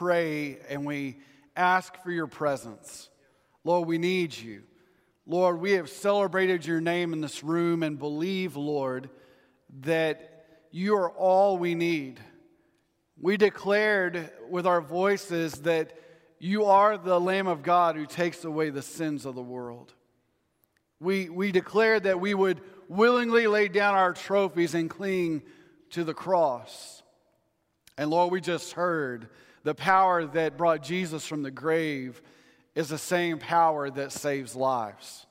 pray and we ask for your presence. Lord, we need you. Lord, we have celebrated your name in this room and believe, Lord, that you are all we need. We declared with our voices that you are the Lamb of God who takes away the sins of the world. We, we declared that we would willingly lay down our trophies and cling to the cross. And Lord, we just heard the power that brought Jesus from the grave is the same power that saves lives.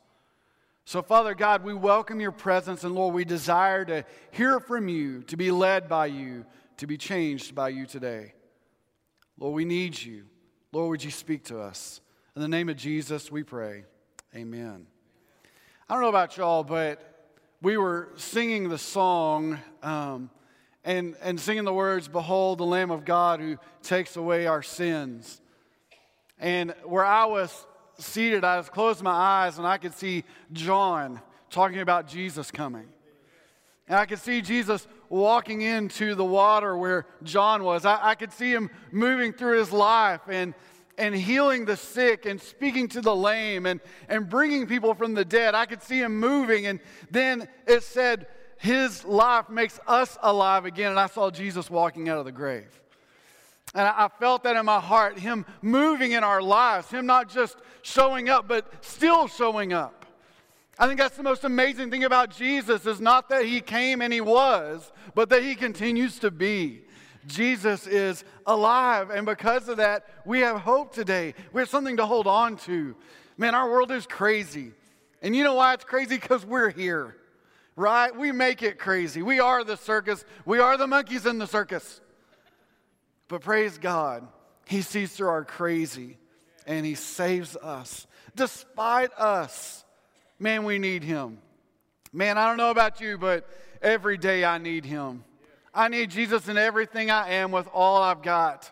So, Father God, we welcome your presence, and Lord, we desire to hear from you, to be led by you, to be changed by you today. Lord, we need you. Lord, would you speak to us? In the name of Jesus, we pray. Amen. I don't know about y'all, but we were singing the song um, and, and singing the words, Behold the Lamb of God who takes away our sins. And where I was seated, I was closed my eyes and I could see John talking about Jesus coming. And I could see Jesus walking into the water where John was. I, I could see him moving through his life and, and healing the sick and speaking to the lame and, and bringing people from the dead. I could see him moving. And then it said, His life makes us alive again. And I saw Jesus walking out of the grave. And I felt that in my heart, Him moving in our lives, Him not just showing up, but still showing up. I think that's the most amazing thing about Jesus is not that He came and He was, but that He continues to be. Jesus is alive, and because of that, we have hope today. We have something to hold on to. Man, our world is crazy. And you know why it's crazy? Because we're here, right? We make it crazy. We are the circus, we are the monkeys in the circus. But praise God, He sees through our crazy and He saves us. Despite us, man, we need Him. Man, I don't know about you, but every day I need Him. I need Jesus in everything I am with all I've got.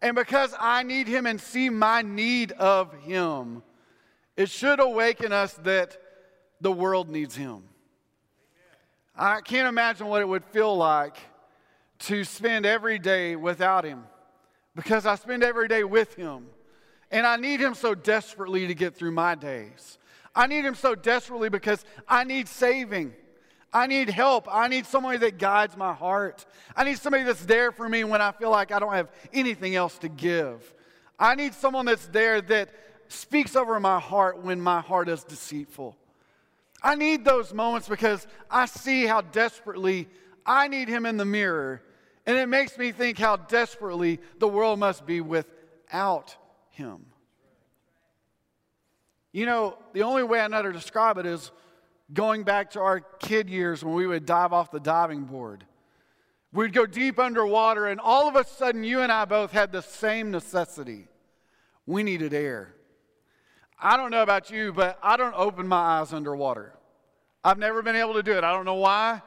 And because I need Him and see my need of Him, it should awaken us that the world needs Him. I can't imagine what it would feel like to spend every day without Him because I spend every day with Him. And I need Him so desperately to get through my days. I need Him so desperately because I need saving. I need help. I need somebody that guides my heart. I need somebody that's there for me when I feel like I don't have anything else to give. I need someone that's there that speaks over my heart when my heart is deceitful. I need those moments because I see how desperately I need Him in the mirror and it makes me think how desperately the world must be without him. You know, the only way I know to describe it is going back to our kid years when we would dive off the diving board. We'd go deep underwater, and all of a sudden, you and I both had the same necessity. We needed air. I don't know about you, but I don't open my eyes underwater. I've never been able to do it. I don't know why.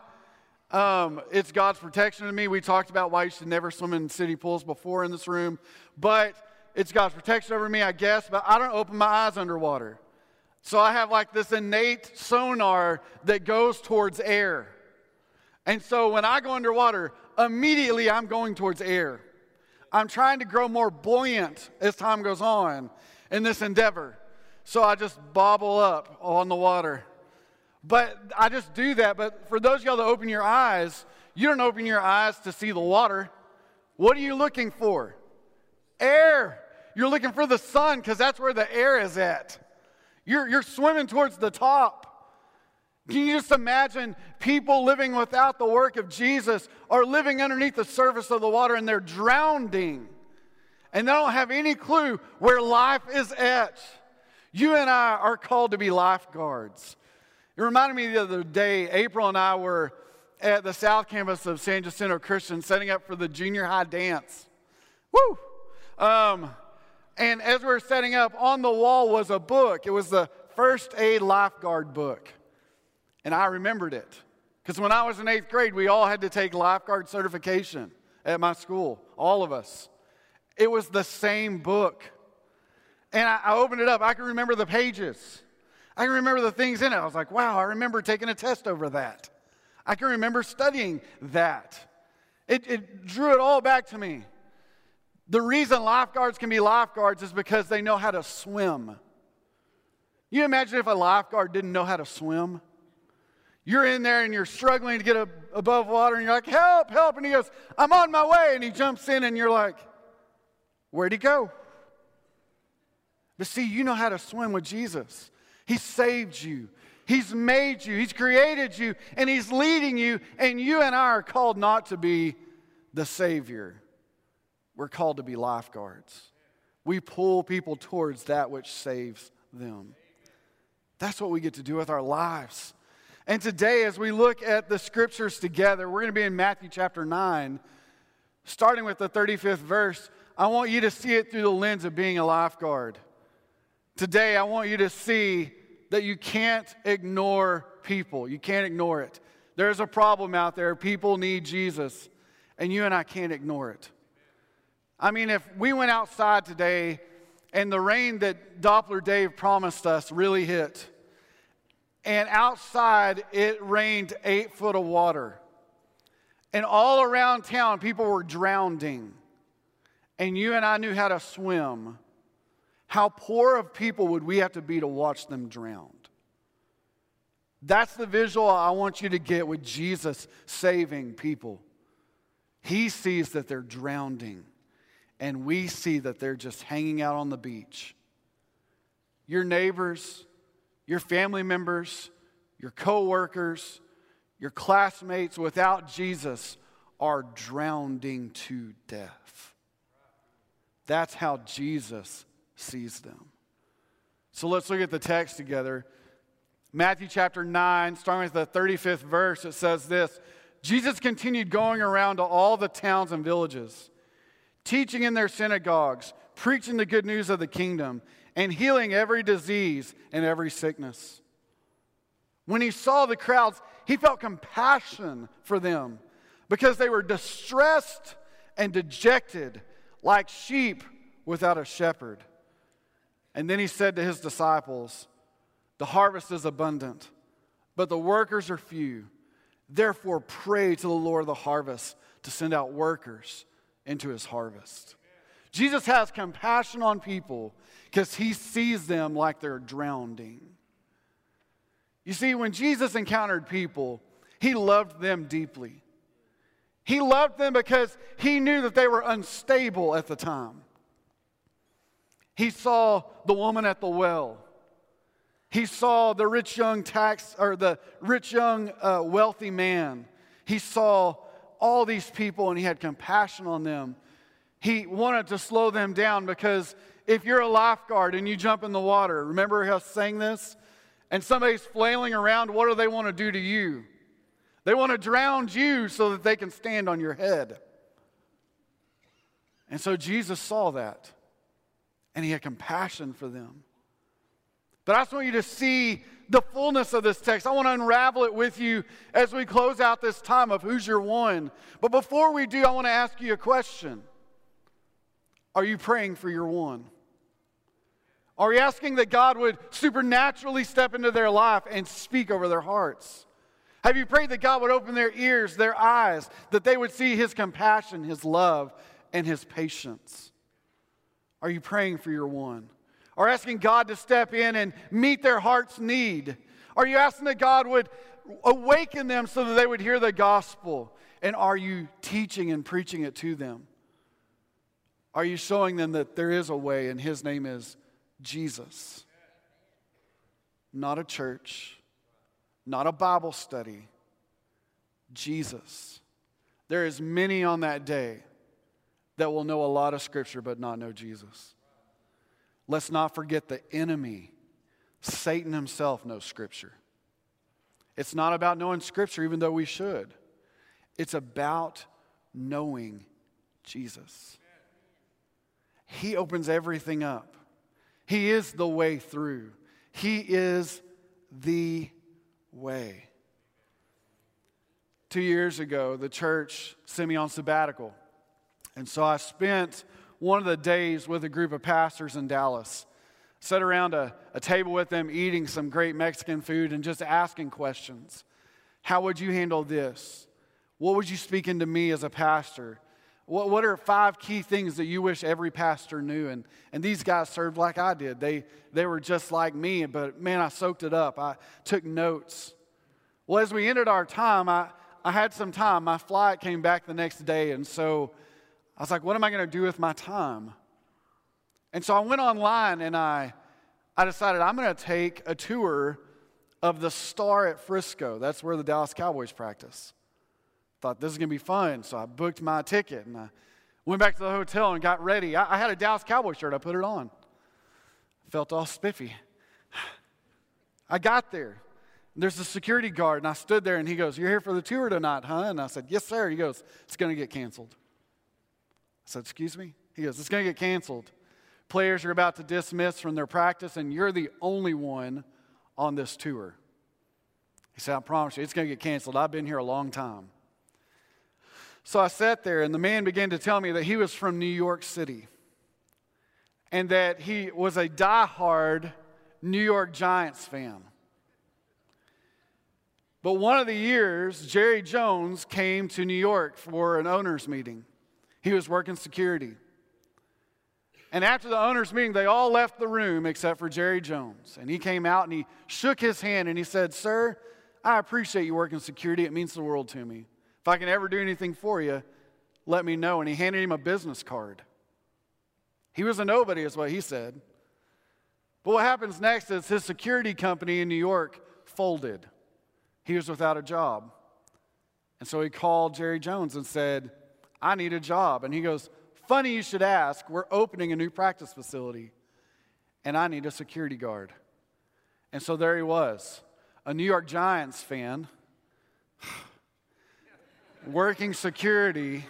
Um, it's God's protection to me. We talked about why you should never swim in city pools before in this room, but it's God's protection over me, I guess. But I don't open my eyes underwater. So I have like this innate sonar that goes towards air. And so when I go underwater, immediately I'm going towards air. I'm trying to grow more buoyant as time goes on in this endeavor. So I just bobble up on the water. But I just do that. But for those y'all that open your eyes, you don't open your eyes to see the water. What are you looking for? Air. You're looking for the sun because that's where the air is at. You're, you're swimming towards the top. Can you just imagine people living without the work of Jesus or living underneath the surface of the water and they're drowning and they don't have any clue where life is at? You and I are called to be lifeguards. It reminded me the other day, April and I were at the South Campus of San Jacinto Christian setting up for the junior high dance. Woo! Um, and as we were setting up, on the wall was a book. It was the first aid lifeguard book. And I remembered it. Because when I was in eighth grade, we all had to take lifeguard certification at my school, all of us. It was the same book. And I, I opened it up, I can remember the pages. I can remember the things in it. I was like, wow, I remember taking a test over that. I can remember studying that. It, it drew it all back to me. The reason lifeguards can be lifeguards is because they know how to swim. You imagine if a lifeguard didn't know how to swim? You're in there and you're struggling to get a, above water, and you're like, Help, help. And he goes, I'm on my way. And he jumps in, and you're like, Where'd he go? But see, you know how to swim with Jesus. He saved you, He's made you, He's created you, and He's leading you. And you and I are called not to be the Savior, we're called to be lifeguards. We pull people towards that which saves them. That's what we get to do with our lives. And today, as we look at the scriptures together, we're going to be in Matthew chapter 9, starting with the 35th verse. I want you to see it through the lens of being a lifeguard. Today, I want you to see that you can't ignore people. You can't ignore it. There's a problem out there. People need Jesus, and you and I can't ignore it. I mean, if we went outside today and the rain that Doppler Dave promised us really hit, and outside it rained eight foot of water. And all around town, people were drowning. And you and I knew how to swim. How poor of people would we have to be to watch them drowned? That's the visual I want you to get with Jesus saving people. He sees that they're drowning, and we see that they're just hanging out on the beach. Your neighbors, your family members, your coworkers, your classmates without Jesus are drowning to death. That's how Jesus sees them. So let's look at the text together. Matthew chapter 9, starting with the 35th verse, it says this Jesus continued going around to all the towns and villages, teaching in their synagogues, preaching the good news of the kingdom and healing every disease and every sickness. When he saw the crowds, he felt compassion for them because they were distressed and dejected like sheep without a shepherd. And then he said to his disciples, The harvest is abundant, but the workers are few. Therefore, pray to the Lord of the harvest to send out workers into his harvest. Jesus has compassion on people because he sees them like they're drowning. You see, when Jesus encountered people, he loved them deeply. He loved them because he knew that they were unstable at the time. He saw the woman at the well. He saw the rich young tax or the rich young uh, wealthy man. He saw all these people and he had compassion on them. He wanted to slow them down because if you're a lifeguard and you jump in the water, remember how saying this? And somebody's flailing around, what do they want to do to you? They want to drown you so that they can stand on your head. And so Jesus saw that and he had compassion for them. But I just want you to see the fullness of this text. I want to unravel it with you as we close out this time of who's your one. But before we do, I want to ask you a question Are you praying for your one? Are you asking that God would supernaturally step into their life and speak over their hearts? Have you prayed that God would open their ears, their eyes, that they would see His compassion, His love, and His patience? Are you praying for your one? Are asking God to step in and meet their heart's need? Are you asking that God would awaken them so that they would hear the gospel? And are you teaching and preaching it to them? Are you showing them that there is a way and His name is Jesus. Not a church, not a Bible study, Jesus. There is many on that day that will know a lot of scripture but not know Jesus. Let's not forget the enemy. Satan himself knows scripture. It's not about knowing scripture even though we should. It's about knowing Jesus. He opens everything up. He is the way through. He is the way. Two years ago, the church sent me on sabbatical. And so I spent one of the days with a group of pastors in Dallas. Sat around a, a table with them, eating some great Mexican food and just asking questions. How would you handle this? What would you speak into me as a pastor? What, what are five key things that you wish every pastor knew? And, and these guys served like I did. They, they were just like me, but man, I soaked it up. I took notes. Well, as we ended our time, I, I had some time. My flight came back the next day, and so I was like, what am I going to do with my time? And so I went online and I, I decided I'm going to take a tour of the Star at Frisco. That's where the Dallas Cowboys practice. Thought this is going to be fun, so I booked my ticket and I went back to the hotel and got ready. I, I had a Dallas Cowboy shirt, I put it on. Felt all spiffy. I got there. There's a security guard, and I stood there, and he goes, You're here for the tour tonight, huh? And I said, Yes, sir. He goes, It's going to get canceled. Said, Excuse me? He goes, It's going to get canceled. Players are about to dismiss from their practice, and you're the only one on this tour. He said, I promise you, it's going to get canceled. I've been here a long time. So I sat there, and the man began to tell me that he was from New York City and that he was a die-hard New York Giants fan. But one of the years, Jerry Jones came to New York for an owners' meeting. He was working security. And after the owners' meeting, they all left the room except for Jerry Jones. And he came out and he shook his hand and he said, Sir, I appreciate you working security. It means the world to me. If I can ever do anything for you, let me know. And he handed him a business card. He was a nobody, is what he said. But what happens next is his security company in New York folded. He was without a job. And so he called Jerry Jones and said, I need a job. And he goes, Funny you should ask. We're opening a new practice facility, and I need a security guard. And so there he was, a New York Giants fan, working security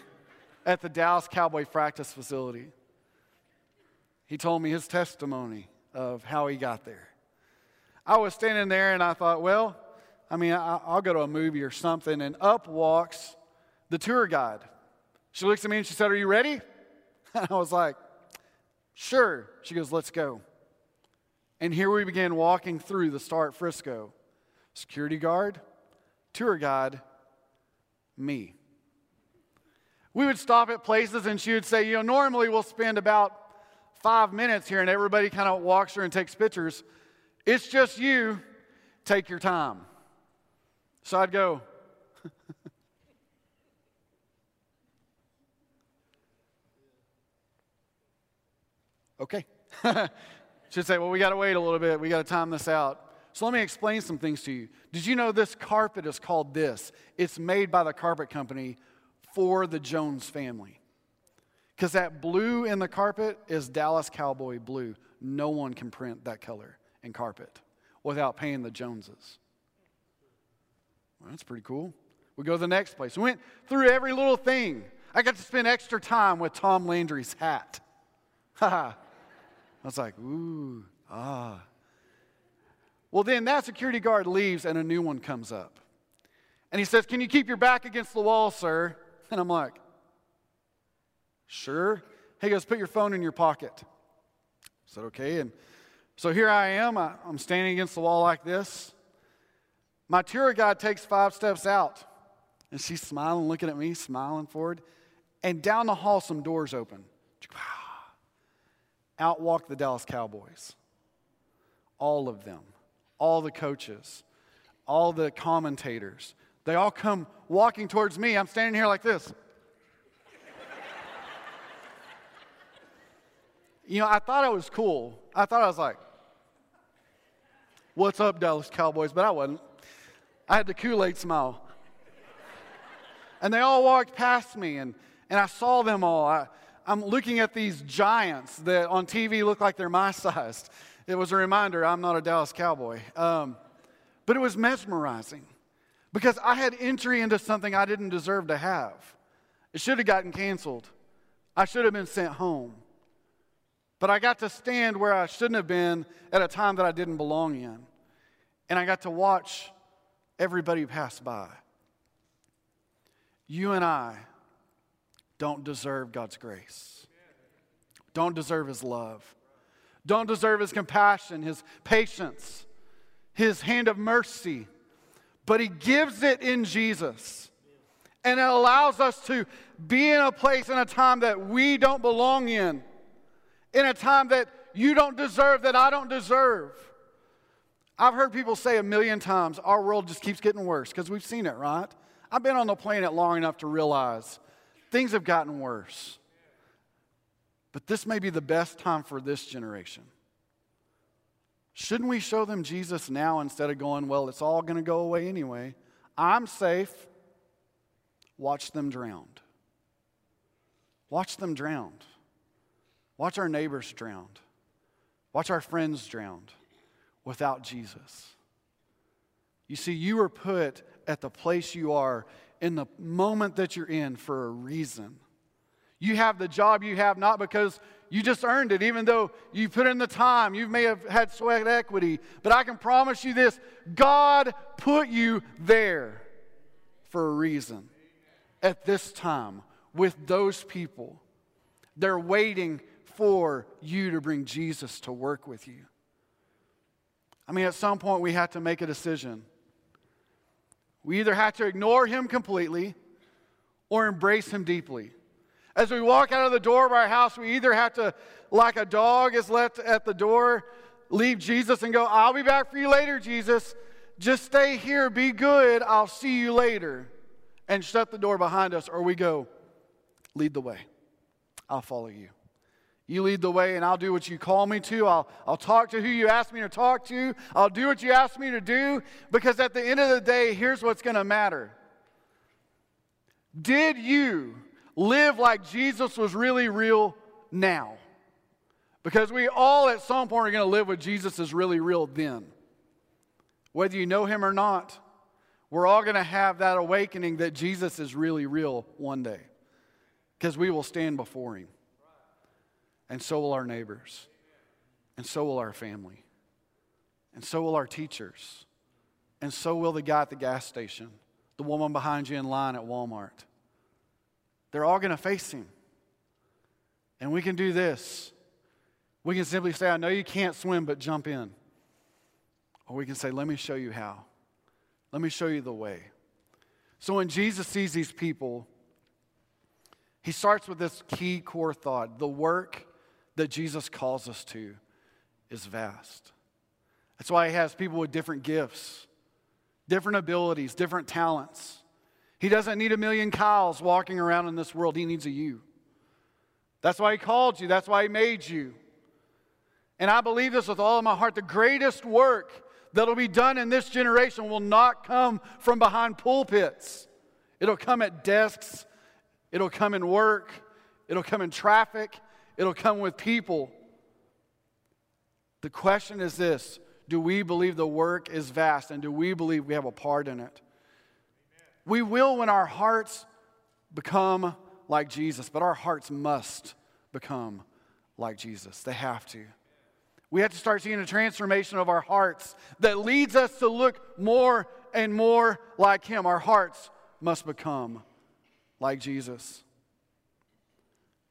at the Dallas Cowboy practice facility. He told me his testimony of how he got there. I was standing there and I thought, well, I mean, I'll go to a movie or something. And up walks the tour guide. She looks at me and she said, Are you ready? And I was like, Sure. She goes, Let's go. And here we began walking through the Star at Frisco. Security guard, tour guide, me. We would stop at places and she would say, You know, normally we'll spend about five minutes here and everybody kind of walks through and takes pictures. It's just you. Take your time. So I'd go, Okay. Should say, well, we got to wait a little bit. We got to time this out. So let me explain some things to you. Did you know this carpet is called this? It's made by the carpet company for the Jones family. Because that blue in the carpet is Dallas Cowboy blue. No one can print that color in carpet without paying the Joneses. Well, that's pretty cool. We go to the next place. We went through every little thing. I got to spend extra time with Tom Landry's hat. Ha I was like, ooh, ah. Well, then that security guard leaves and a new one comes up. And he says, Can you keep your back against the wall, sir? And I'm like, Sure. He goes, Put your phone in your pocket. I said, Okay. And so here I am. I, I'm standing against the wall like this. My tour guide takes five steps out. And she's smiling, looking at me, smiling forward. And down the hall, some doors open out walk the Dallas Cowboys. All of them, all the coaches, all the commentators. They all come walking towards me. I'm standing here like this. you know, I thought I was cool. I thought I was like, What's up, Dallas Cowboys? But I wasn't. I had the Kool Aid smile. and they all walked past me, and, and I saw them all. I, I'm looking at these giants that on TV look like they're my size. It was a reminder I'm not a Dallas Cowboy. Um, but it was mesmerizing because I had entry into something I didn't deserve to have. It should have gotten canceled, I should have been sent home. But I got to stand where I shouldn't have been at a time that I didn't belong in. And I got to watch everybody pass by. You and I don't deserve God's grace, don't deserve His love, don't deserve His compassion, His patience, His hand of mercy. But He gives it in Jesus. And it allows us to be in a place in a time that we don't belong in, in a time that you don't deserve, that I don't deserve. I've heard people say a million times, our world just keeps getting worse because we've seen it, right? I've been on the planet long enough to realize things have gotten worse. But this may be the best time for this generation. Shouldn't we show them Jesus now instead of going, well, it's all going to go away anyway? I'm safe. Watch them drowned. Watch them drowned. Watch our neighbors drowned. Watch our friends drowned without Jesus. You see, you were put at the place you are in the moment that you're in for a reason. You have the job you have not because you just earned it, even though you put in the time. You may have had sweat equity. But I can promise you this God put you there for a reason at this time with those people. They're waiting for you to bring Jesus to work with you. I mean, at some point, we have to make a decision. We either have to ignore him completely or embrace him deeply. As we walk out of the door of our house, we either have to, like a dog is left at the door, leave Jesus and go, I'll be back for you later, Jesus. Just stay here, be good, I'll see you later. And shut the door behind us, or we go, lead the way. I'll follow you. You lead the way, and I'll do what you call me to. I'll, I'll talk to who you ask me to talk to. I'll do what you ask me to do, because at the end of the day, here's what's going to matter. Did you live like Jesus was really real now. Because we all at some point are going to live with Jesus is really real then. Whether you know him or not, we're all going to have that awakening that Jesus is really real one day. Because we will stand before him. And so will our neighbors. And so will our family. And so will our teachers. And so will the guy at the gas station, the woman behind you in line at Walmart they're all going to face him. And we can do this. We can simply say, I know you can't swim, but jump in. Or we can say, Let me show you how. Let me show you the way. So when Jesus sees these people, he starts with this key core thought the work that Jesus calls us to is vast. That's why he has people with different gifts, different abilities, different talents. He doesn't need a million cows walking around in this world. He needs a you. That's why He called you, that's why He made you. And I believe this with all of my heart. The greatest work that'll be done in this generation will not come from behind pulpits, it'll come at desks, it'll come in work, it'll come in traffic, it'll come with people. The question is this Do we believe the work is vast and do we believe we have a part in it? We will when our hearts become like Jesus, but our hearts must become like Jesus. They have to. We have to start seeing a transformation of our hearts that leads us to look more and more like Him. Our hearts must become like Jesus.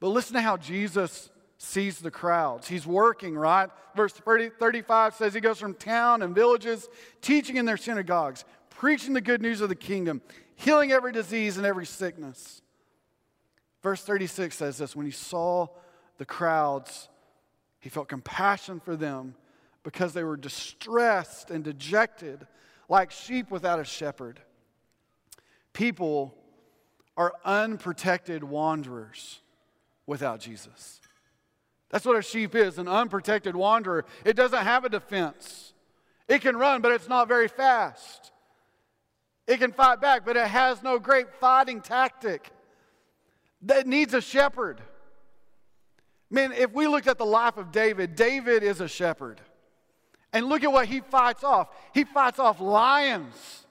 But listen to how Jesus sees the crowds. He's working, right? Verse 30, 35 says he goes from town and villages, teaching in their synagogues, preaching the good news of the kingdom, healing every disease and every sickness. Verse 36 says this when he saw the crowds, he felt compassion for them because they were distressed and dejected like sheep without a shepherd. People are unprotected wanderers without Jesus. That's what a sheep is an unprotected wanderer. It doesn't have a defense. It can run, but it's not very fast. It can fight back, but it has no great fighting tactic. That needs a shepherd. Man, if we looked at the life of David, David is a shepherd. And look at what he fights off. He fights off lions.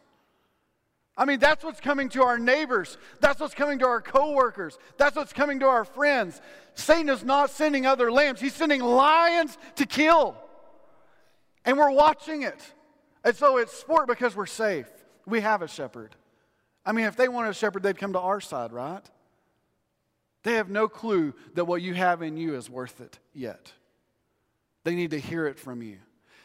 I mean, that's what's coming to our neighbors. That's what's coming to our coworkers. That's what's coming to our friends. Satan is not sending other lambs, he's sending lions to kill. And we're watching it. And so it's sport because we're safe. We have a shepherd. I mean, if they wanted a shepherd, they'd come to our side, right? They have no clue that what you have in you is worth it yet. They need to hear it from you.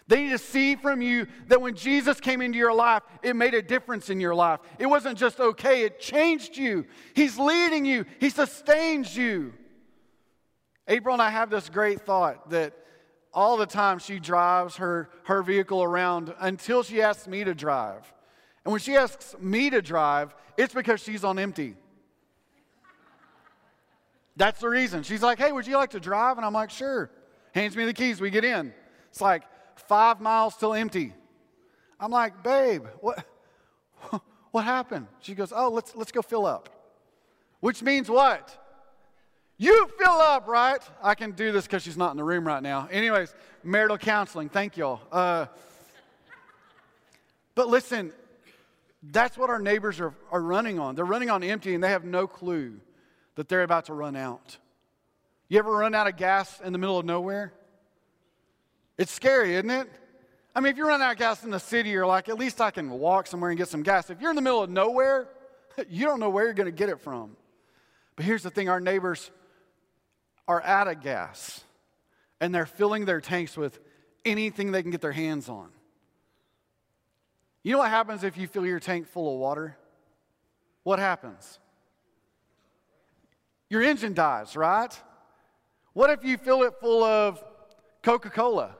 They need to see from you that when Jesus came into your life, it made a difference in your life. It wasn't just okay, it changed you. He's leading you, He sustains you. April and I have this great thought that all the time she drives her, her vehicle around until she asks me to drive. And when she asks me to drive, it's because she's on empty. That's the reason. She's like, hey, would you like to drive? And I'm like, sure. Hands me the keys, we get in. It's like, five miles till empty. I'm like, babe, what, what happened? She goes, oh, let's, let's go fill up. Which means what? You fill up, right? I can do this because she's not in the room right now. Anyways, marital counseling, thank y'all. Uh, but listen, that's what our neighbors are, are running on. They're running on empty and they have no clue that they're about to run out. You ever run out of gas in the middle of nowhere? It's scary, isn't it? I mean, if you're running out of gas in the city, you're like, at least I can walk somewhere and get some gas. If you're in the middle of nowhere, you don't know where you're going to get it from. But here's the thing our neighbors are out of gas, and they're filling their tanks with anything they can get their hands on. You know what happens if you fill your tank full of water? What happens? Your engine dies, right? What if you fill it full of Coca Cola?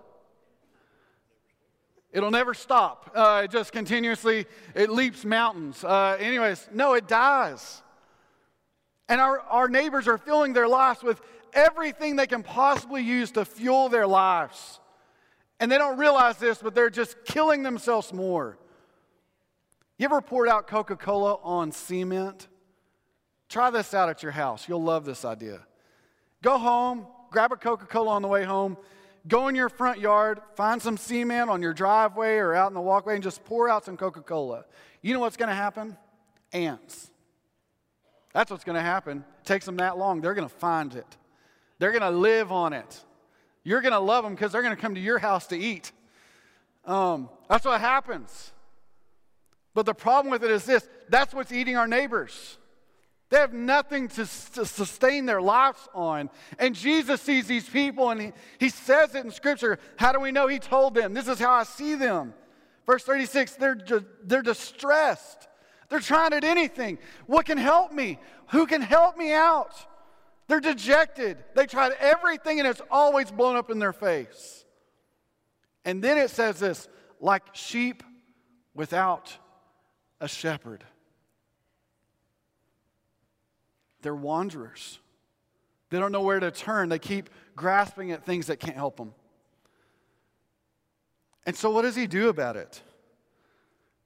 It'll never stop. Uh, it just continuously, it leaps mountains. Uh, anyways, no, it dies. And our, our neighbors are filling their lives with everything they can possibly use to fuel their lives. And they don't realize this, but they're just killing themselves more. You ever poured out Coca Cola on cement? Try this out at your house. You'll love this idea. Go home, grab a Coca Cola on the way home, Go in your front yard, find some cement on your driveway or out in the walkway, and just pour out some Coca Cola. You know what's going to happen? Ants. That's what's going to happen. It takes them that long. They're going to find it, they're going to live on it. You're going to love them because they're going to come to your house to eat. Um, that's what happens. But the problem with it is this that's what's eating our neighbors. They have nothing to, to, sustain their lives on. And Jesus sees these people and he, he says it in Scripture. How do we know? He told them, This is how I see them. Verse 36 they're, they're distressed. They're trying at anything. What can help me? Who can help me out? They're dejected. They tried everything and it's always blown up in their face. And then it says this like sheep without a shepherd. They're wanderers. They don't know where to turn. They keep grasping at things that can't help them. And so, what does he do about it?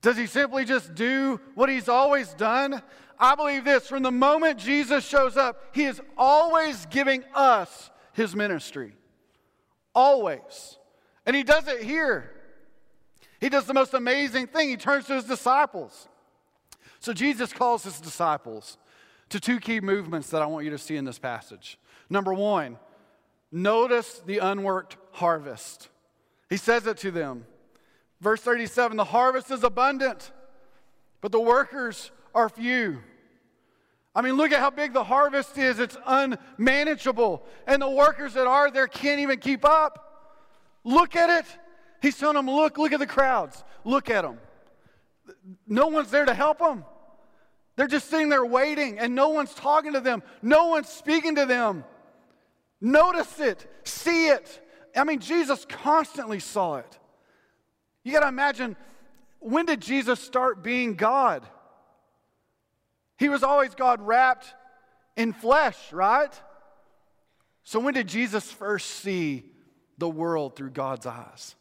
Does he simply just do what he's always done? I believe this from the moment Jesus shows up, he is always giving us his ministry. Always. And he does it here. He does the most amazing thing. He turns to his disciples. So Jesus calls his disciples to two key movements that I want you to see in this passage. Number one, notice the unworked harvest. He says it to them. Verse 37 the harvest is abundant, but the workers are few. I mean, look at how big the harvest is. It's unmanageable. And the workers that are there can't even keep up. Look at it. He's telling them, look, look at the crowds. Look at them. No one's there to help them. They're just sitting there waiting, and no one's talking to them, no one's speaking to them. Notice it, see it. I mean, Jesus constantly saw it. You got to imagine when did Jesus start being God? He was always God wrapped in flesh, right? So when did Jesus first see the world through God's eyes?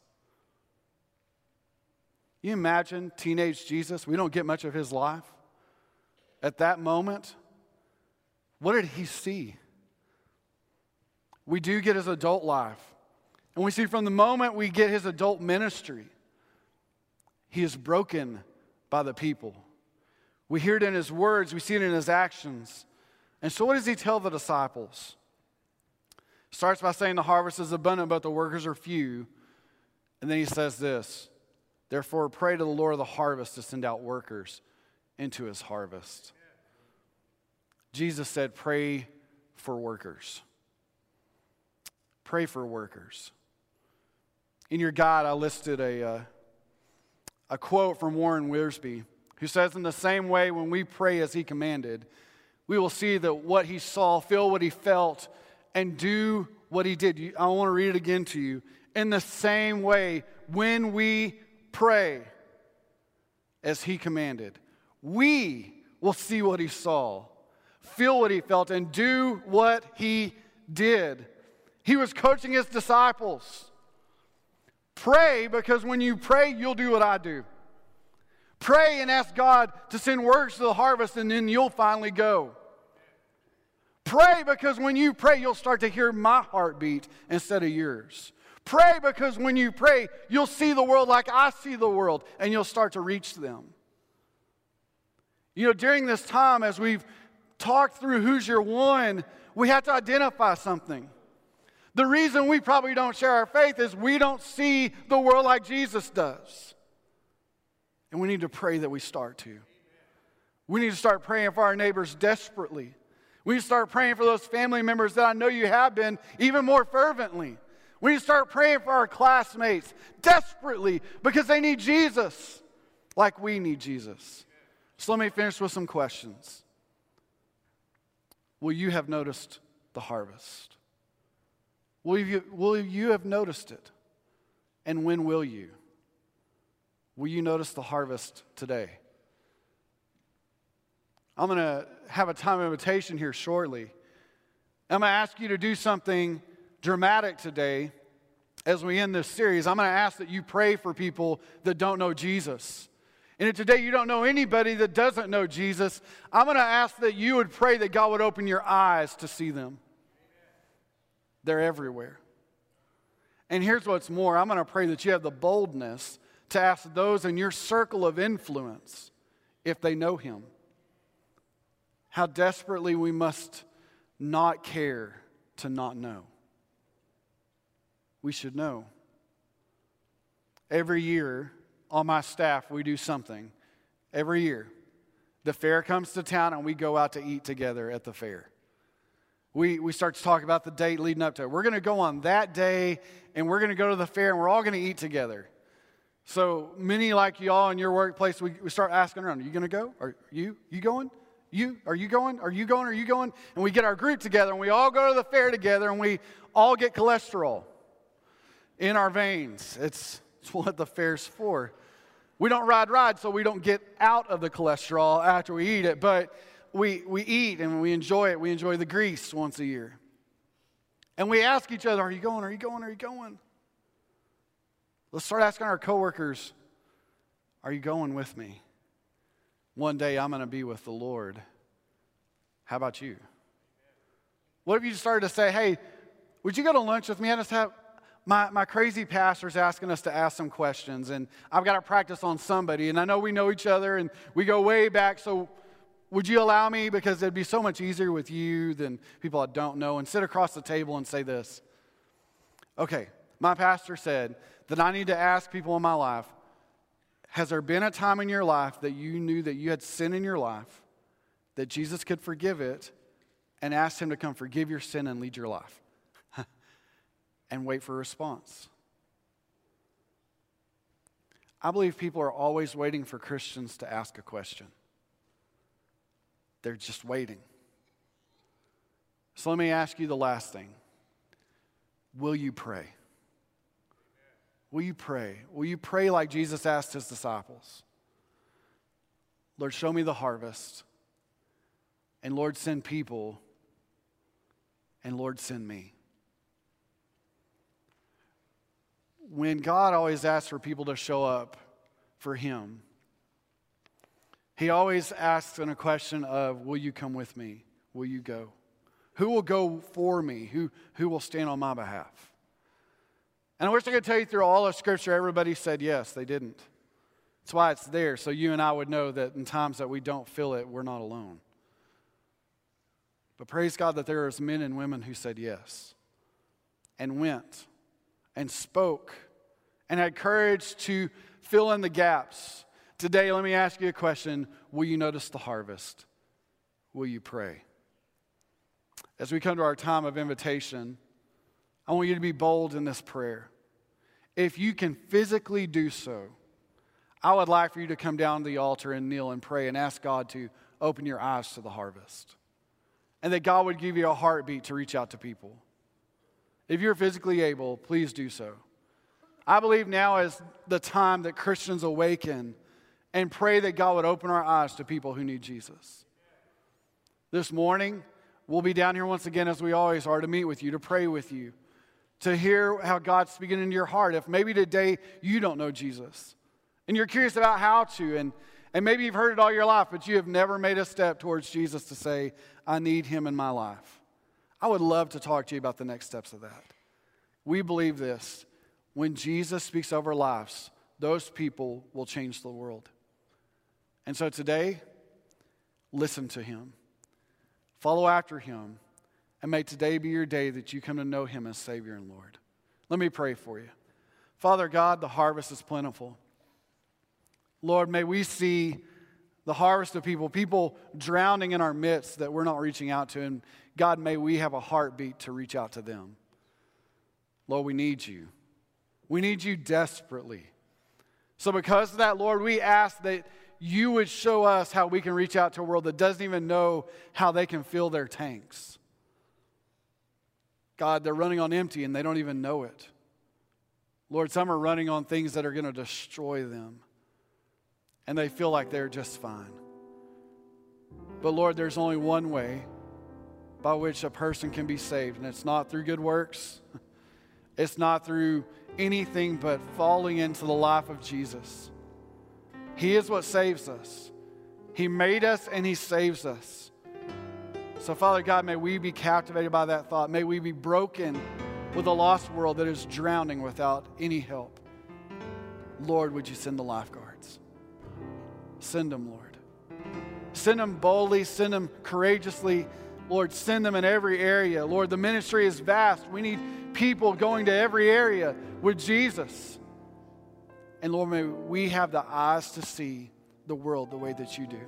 You imagine teenage Jesus? We don't get much of his life at that moment, what did he see? We do get his adult life. And we see from the moment we get his adult ministry, he is broken by the people. We hear it in his words, we see it in his actions. And so, what does he tell the disciples? Starts by saying the harvest is abundant, but the workers are few. And then he says this Therefore, pray to the Lord of the harvest to send out workers into his harvest. Jesus said, Pray for workers. Pray for workers. in your guide, I listed a, uh, a quote from Warren Wiersbe, who says, In the same way, when we pray as he commanded, we will see that what he saw, feel what he felt, and do what he did. I want to read it again to you. In the same way, when we pray as he commanded, we will see what he saw, feel what he felt, and do what he did. He was coaching his disciples. Pray because when you pray, you'll do what I do. Pray and ask God to send words to the harvest, and then you'll finally go. Pray because when you pray, you'll start to hear my heartbeat instead of yours. Pray because when you pray, you'll see the world like I see the world, and you'll start to reach them. You know, during this time, as we've talked through who's your one, we have to identify something. The reason we probably don't share our faith is we don't see the world like Jesus does. And we need to pray that we start to. We need to start praying for our neighbors desperately. We need to start praying for those family members that I know you have been even more fervently. We need to start praying for our classmates desperately because they need Jesus like we need Jesus. So let me finish with some questions. Will you have noticed the harvest? Will you, will you have noticed it? And when will you? Will you notice the harvest today? I'm going to have a time of invitation here shortly. I'm going to ask you to do something dramatic today as we end this series. I'm going to ask that you pray for people that don't know Jesus. And if today you don't know anybody that doesn't know Jesus, I'm going to ask that you would pray that God would open your eyes to see them. They're everywhere. And here's what's more I'm going to pray that you have the boldness to ask those in your circle of influence if they know Him. How desperately we must not care to not know. We should know. Every year on my staff, we do something. Every year. The fair comes to town and we go out to eat together at the fair we, we start to talk about the date leading up to it. We're going to go on that day and we're going to go to the fair and we're all going to eat together. So many like you all in your workplace, we, we start asking around, are you going to go? Are you? You going? You? Are you going? Are you going? Are you going? And we get our group together and we all go to the fair together and we all get cholesterol in our veins. It's, it's what the fair's for. We don't ride rides so we don't get out of the cholesterol after we eat it, but we, we eat and we enjoy it. We enjoy the grease once a year. And we ask each other, Are you going? Are you going? Are you going? Let's start asking our coworkers, Are you going with me? One day I'm going to be with the Lord. How about you? What if you started to say, Hey, would you go to lunch with me? I just have my, my crazy pastor's asking us to ask some questions, and I've got to practice on somebody. And I know we know each other and we go way back, so would you allow me? Because it'd be so much easier with you than people I don't know, and sit across the table and say this. Okay, my pastor said that I need to ask people in my life Has there been a time in your life that you knew that you had sin in your life, that Jesus could forgive it, and ask Him to come forgive your sin and lead your life? And wait for a response. I believe people are always waiting for Christians to ask a question. They're just waiting. So let me ask you the last thing Will you pray? Will you pray? Will you pray like Jesus asked his disciples? Lord, show me the harvest. And Lord, send people. And Lord, send me. When God always asks for people to show up for Him, he always asks in a question of, Will you come with me? Will you go? Who will go for me? Who, who will stand on my behalf? And I wish I could tell you through all of Scripture, everybody said yes, they didn't. That's why it's there, so you and I would know that in times that we don't feel it, we're not alone. But praise God that there is men and women who said yes and went and spoke and had courage to fill in the gaps Today, let me ask you a question Will you notice the harvest? Will you pray? As we come to our time of invitation, I want you to be bold in this prayer. if you can physically do so, I would like for you to come down to the altar and kneel and pray and ask God to open your eyes to the harvest. And that God would give you a heartbeat to reach out to people. If you're physically able, please do so. I believe now is the time that Christians awaken and pray that God would open our eyes to people who need Jesus. This morning, we'll be down here once again, as we always are, to meet with you, to pray with you, to hear how God's speaking into your heart. If maybe today you don't know Jesus and you're curious about how to, and, and maybe you've heard it all your life, but you have never made a step towards Jesus to say, I need him in my life. I would love to talk to you about the next steps of that. We believe this when Jesus speaks over lives, those people will change the world. And so today, listen to him, follow after him, and may today be your day that you come to know him as Savior and Lord. Let me pray for you. Father God, the harvest is plentiful. Lord, may we see the harvest of people, people drowning in our midst that we're not reaching out to. And God, may we have a heartbeat to reach out to them. Lord, we need you. We need you desperately. So, because of that, Lord, we ask that you would show us how we can reach out to a world that doesn't even know how they can fill their tanks. God, they're running on empty and they don't even know it. Lord, some are running on things that are going to destroy them and they feel like they're just fine. But Lord, there's only one way by which a person can be saved, and it's not through good works, it's not through anything but falling into the life of Jesus. He is what saves us. He made us and He saves us. So, Father God, may we be captivated by that thought. May we be broken with a lost world that is drowning without any help. Lord, would you send the lifeguards? Send them, Lord. Send them boldly, send them courageously. Lord, send them in every area. Lord, the ministry is vast. We need people going to every area with Jesus. And Lord, may we have the eyes to see the world the way that you do.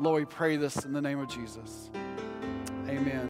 Lord, we pray this in the name of Jesus. Amen.